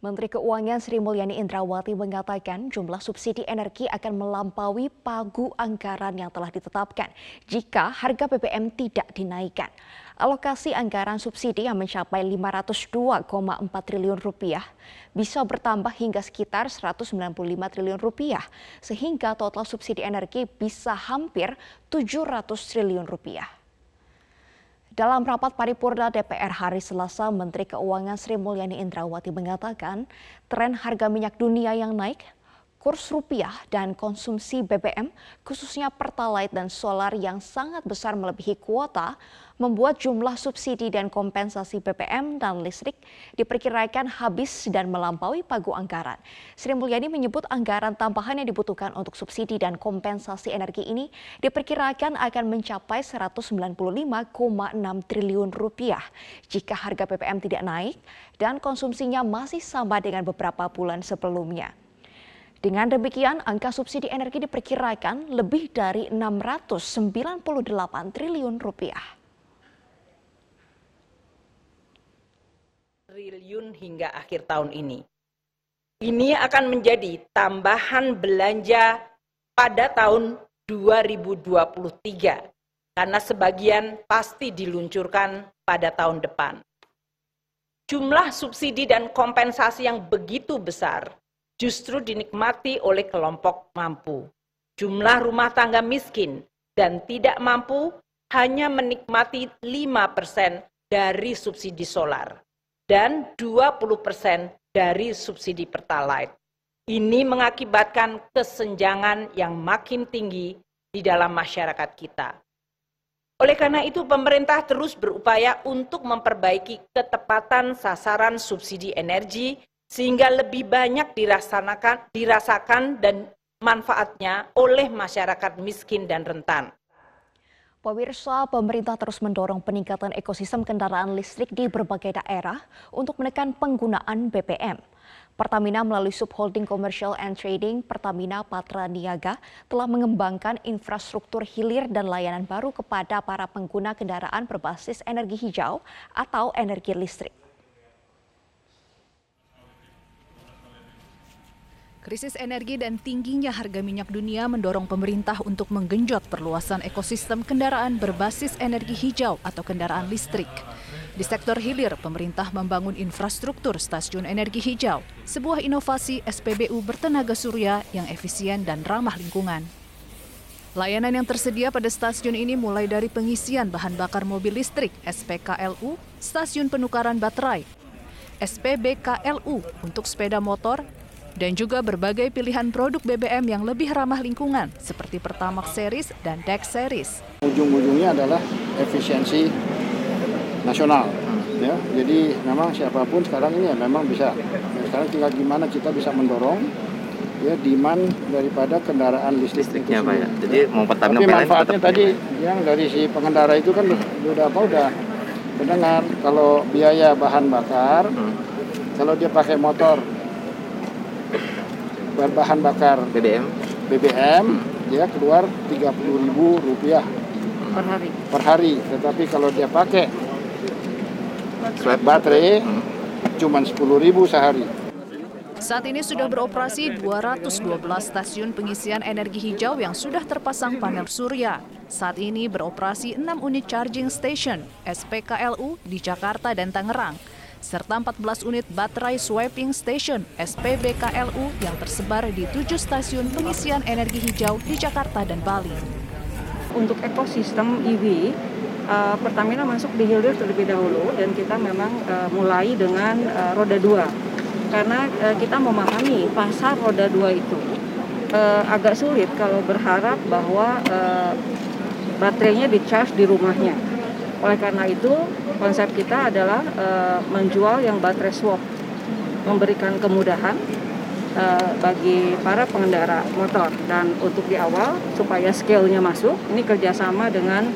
Menteri Keuangan Sri Mulyani Indrawati mengatakan jumlah subsidi energi akan melampaui pagu anggaran yang telah ditetapkan jika harga BBM tidak dinaikkan. Alokasi anggaran subsidi yang mencapai 502,4 triliun rupiah bisa bertambah hingga sekitar 195 triliun rupiah sehingga total subsidi energi bisa hampir 700 triliun rupiah. Dalam rapat paripurna DPR hari Selasa, Menteri Keuangan Sri Mulyani Indrawati mengatakan tren harga minyak dunia yang naik kurs rupiah dan konsumsi BBM, khususnya Pertalite dan solar yang sangat besar melebihi kuota, membuat jumlah subsidi dan kompensasi BBM dan listrik diperkirakan habis dan melampaui pagu anggaran. Sri Mulyani menyebut anggaran tambahan yang dibutuhkan untuk subsidi dan kompensasi energi ini diperkirakan akan mencapai 195,6 triliun rupiah jika harga BBM tidak naik dan konsumsinya masih sama dengan beberapa bulan sebelumnya. Dengan demikian, angka subsidi energi diperkirakan lebih dari 698 triliun rupiah. Triliun hingga akhir tahun ini. Ini akan menjadi tambahan belanja pada tahun 2023 karena sebagian pasti diluncurkan pada tahun depan. Jumlah subsidi dan kompensasi yang begitu besar justru dinikmati oleh kelompok mampu. Jumlah rumah tangga miskin dan tidak mampu hanya menikmati 5% dari subsidi solar dan 20% dari subsidi pertalite. Ini mengakibatkan kesenjangan yang makin tinggi di dalam masyarakat kita. Oleh karena itu, pemerintah terus berupaya untuk memperbaiki ketepatan sasaran subsidi energi sehingga lebih banyak dirasakan, dirasakan dan manfaatnya oleh masyarakat miskin dan rentan. Pemirsa, pemerintah terus mendorong peningkatan ekosistem kendaraan listrik di berbagai daerah untuk menekan penggunaan BBM. Pertamina melalui subholding Commercial and Trading Pertamina Patra Niaga telah mengembangkan infrastruktur hilir dan layanan baru kepada para pengguna kendaraan berbasis energi hijau atau energi listrik. Krisis energi dan tingginya harga minyak dunia mendorong pemerintah untuk menggenjot perluasan ekosistem kendaraan berbasis energi hijau atau kendaraan listrik. Di sektor hilir, pemerintah membangun infrastruktur stasiun energi hijau, sebuah inovasi SPBU bertenaga surya yang efisien dan ramah lingkungan. Layanan yang tersedia pada stasiun ini mulai dari pengisian bahan bakar mobil listrik SPKLU, stasiun penukaran baterai, SPBKLU untuk sepeda motor, dan juga berbagai pilihan produk BBM yang lebih ramah lingkungan seperti Pertamax Series dan Dex Series. Ujung-ujungnya adalah efisiensi nasional. Ya, jadi memang siapa pun sekarang ini ya memang bisa. Sekarang tinggal gimana kita bisa mendorong ya demand daripada kendaraan listrik listriknya pak ya. Jadi mau Pertamina Tapi manfaatnya tadi yang dari si pengendara itu kan udah apa udah mendengar kalau biaya bahan bakar hmm. kalau dia pakai motor bahan bakar. BBM BBM ya keluar tiga puluh ribu rupiah per hari. per hari. Tetapi kalau dia pakai baterai. hmm. cuma sepuluh ribu sehari. Saat ini sudah beroperasi 212 stasiun pengisian energi hijau yang sudah terpasang panel surya. Saat ini beroperasi 6 unit charging station SPKLU di Jakarta dan Tangerang serta 14 unit baterai swapping station SPBKLU yang tersebar di tujuh stasiun pengisian energi hijau di Jakarta dan Bali. Untuk ekosistem EV, uh, Pertamina masuk di hilir terlebih dahulu dan kita memang uh, mulai dengan uh, roda dua karena kita memahami pasar roda dua itu agak sulit kalau berharap bahwa baterainya di charge di rumahnya. Oleh karena itu konsep kita adalah uh, menjual yang baterai swap, memberikan kemudahan uh, bagi para pengendara motor dan untuk di awal supaya scale-nya masuk, ini kerjasama dengan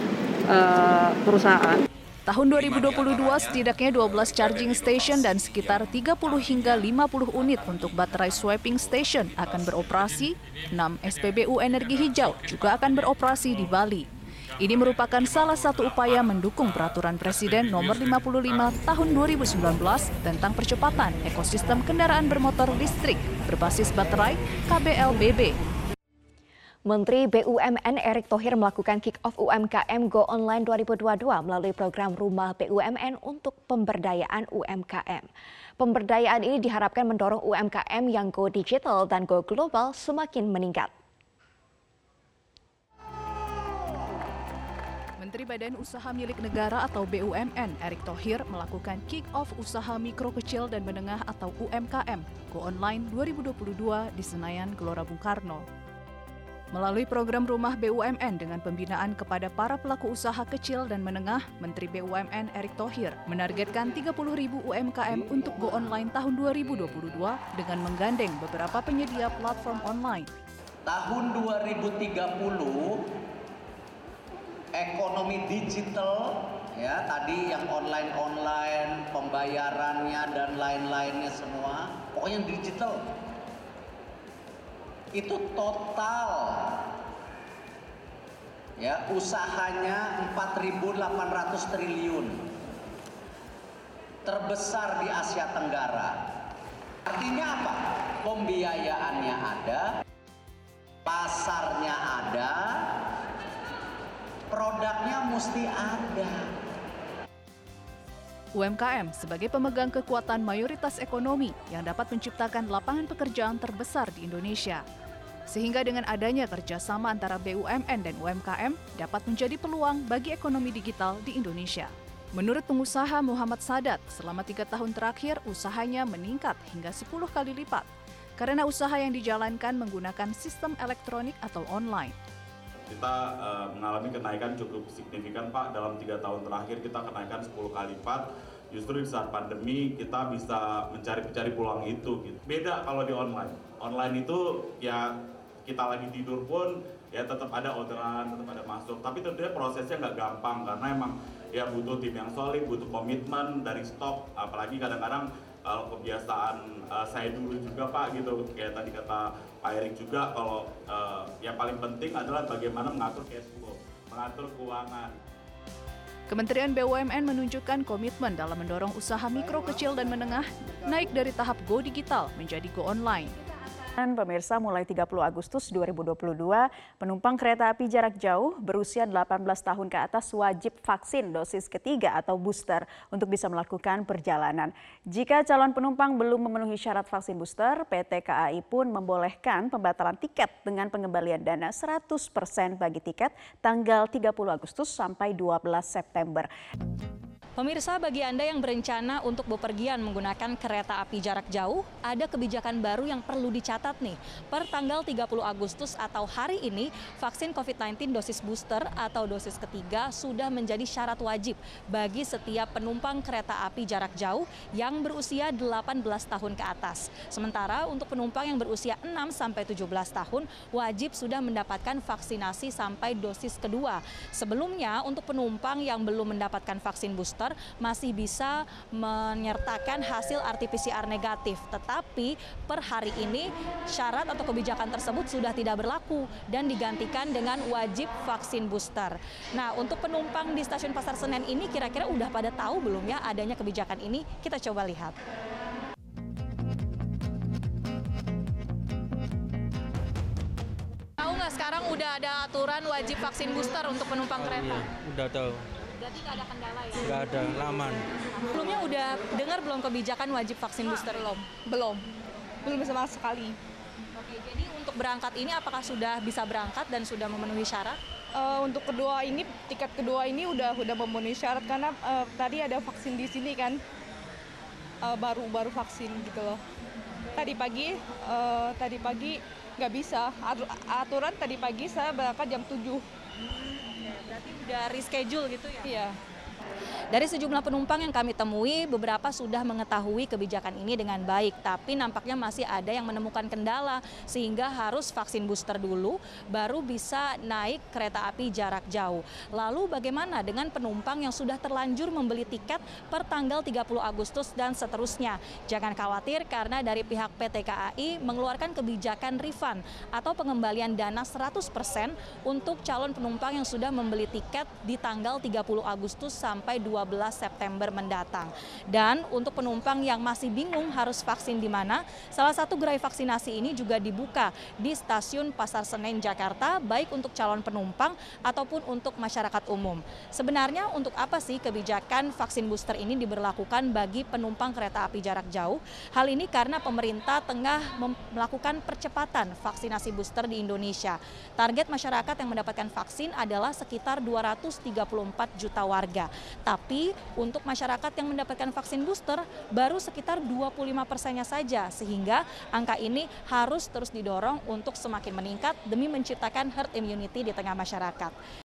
uh, perusahaan. Tahun 2022 setidaknya 12 charging station dan sekitar 30 hingga 50 unit untuk baterai swapping station akan beroperasi, 6 SPBU energi hijau juga akan beroperasi di Bali. Ini merupakan salah satu upaya mendukung peraturan Presiden nomor 55 tahun 2019 tentang percepatan ekosistem kendaraan bermotor listrik berbasis baterai KBLBB. Menteri BUMN Erick Thohir melakukan kick-off UMKM Go Online 2022 melalui program Rumah BUMN untuk pemberdayaan UMKM. Pemberdayaan ini diharapkan mendorong UMKM yang go digital dan go global semakin meningkat. Menteri Badan Usaha Milik Negara atau BUMN Erick Thohir melakukan kick-off usaha mikro kecil dan menengah atau UMKM Go Online 2022 di Senayan, Gelora Bung Karno. Melalui program Rumah BUMN dengan pembinaan kepada para pelaku usaha kecil dan menengah, Menteri BUMN Erick Thohir menargetkan 30 ribu UMKM untuk go online tahun 2022 dengan menggandeng beberapa penyedia platform online. Tahun 2030 ekonomi digital ya tadi yang online online pembayarannya dan lain-lainnya semua pokoknya digital. Itu total. Ya usahanya 4.800 triliun. Terbesar di Asia Tenggara. Artinya apa? Pembiayaannya ada pasarnya ada produknya mesti ada. UMKM sebagai pemegang kekuatan mayoritas ekonomi yang dapat menciptakan lapangan pekerjaan terbesar di Indonesia. Sehingga dengan adanya kerjasama antara BUMN dan UMKM dapat menjadi peluang bagi ekonomi digital di Indonesia. Menurut pengusaha Muhammad Sadat, selama tiga tahun terakhir usahanya meningkat hingga 10 kali lipat karena usaha yang dijalankan menggunakan sistem elektronik atau online kita uh, mengalami kenaikan cukup signifikan Pak. Dalam tiga tahun terakhir kita kenaikan 10 kali lipat. Justru di saat pandemi kita bisa mencari-cari peluang itu gitu. beda kalau di online. Online itu ya kita lagi tidur pun ya tetap ada orderan tetap ada masuk. Tapi tentunya prosesnya nggak gampang karena emang ya butuh tim yang solid butuh komitmen dari stok. Apalagi kadang-kadang kalau kebiasaan uh, saya dulu juga Pak gitu kayak tadi kata Pak Erik juga kalau uh, yang paling penting adalah bagaimana mengatur cash flow, mengatur keuangan. Kementerian BUMN menunjukkan komitmen dalam mendorong usaha mikro kecil dan menengah naik dari tahap go digital menjadi go online. Dan pemirsa mulai 30 Agustus 2022, penumpang kereta api jarak jauh berusia 18 tahun ke atas wajib vaksin dosis ketiga atau booster untuk bisa melakukan perjalanan. Jika calon penumpang belum memenuhi syarat vaksin booster, PT KAI pun membolehkan pembatalan tiket dengan pengembalian dana 100% bagi tiket tanggal 30 Agustus sampai 12 September. Pemirsa, bagi Anda yang berencana untuk bepergian menggunakan kereta api jarak jauh, ada kebijakan baru yang perlu dicatat nih. Per tanggal 30 Agustus atau hari ini, vaksin COVID-19 dosis booster atau dosis ketiga sudah menjadi syarat wajib bagi setiap penumpang kereta api jarak jauh yang berusia 18 tahun ke atas. Sementara untuk penumpang yang berusia 6 sampai 17 tahun wajib sudah mendapatkan vaksinasi sampai dosis kedua. Sebelumnya untuk penumpang yang belum mendapatkan vaksin booster masih bisa menyertakan hasil RT-PCR negatif. Tetapi per hari ini syarat atau kebijakan tersebut sudah tidak berlaku dan digantikan dengan wajib vaksin booster. Nah, untuk penumpang di stasiun Pasar Senen ini kira-kira udah pada tahu belum ya adanya kebijakan ini? Kita coba lihat. Tahu nggak sekarang udah ada aturan wajib vaksin booster untuk penumpang kereta? Iya, udah tahu. Berarti nggak ada kendala ya? Nggak ada, laman. Sebelumnya udah dengar belum kebijakan wajib vaksin booster? Belum, belum. Belum sama sekali. Oke, jadi untuk berangkat ini apakah sudah bisa berangkat dan sudah memenuhi syarat? Uh, untuk kedua ini, tiket kedua ini udah udah memenuhi syarat karena uh, tadi ada vaksin di sini kan, uh, baru baru vaksin gitu loh. Tadi pagi, uh, tadi pagi nggak bisa. Aturan tadi pagi saya berangkat jam 7 berarti udah reschedule gitu ya? Iya. Dari sejumlah penumpang yang kami temui, beberapa sudah mengetahui kebijakan ini dengan baik, tapi nampaknya masih ada yang menemukan kendala sehingga harus vaksin booster dulu baru bisa naik kereta api jarak jauh. Lalu bagaimana dengan penumpang yang sudah terlanjur membeli tiket per tanggal 30 Agustus dan seterusnya? Jangan khawatir karena dari pihak PT KAI mengeluarkan kebijakan refund atau pengembalian dana 100% untuk calon penumpang yang sudah membeli tiket di tanggal 30 Agustus sampai 12 September mendatang. Dan untuk penumpang yang masih bingung harus vaksin di mana, salah satu gerai vaksinasi ini juga dibuka di stasiun Pasar Senen Jakarta, baik untuk calon penumpang ataupun untuk masyarakat umum. Sebenarnya untuk apa sih kebijakan vaksin booster ini diberlakukan bagi penumpang kereta api jarak jauh? Hal ini karena pemerintah tengah melakukan percepatan vaksinasi booster di Indonesia. Target masyarakat yang mendapatkan vaksin adalah sekitar 234 juta warga. Tapi untuk masyarakat yang mendapatkan vaksin booster baru sekitar 25 persennya saja sehingga angka ini harus terus didorong untuk semakin meningkat demi menciptakan herd immunity di tengah masyarakat.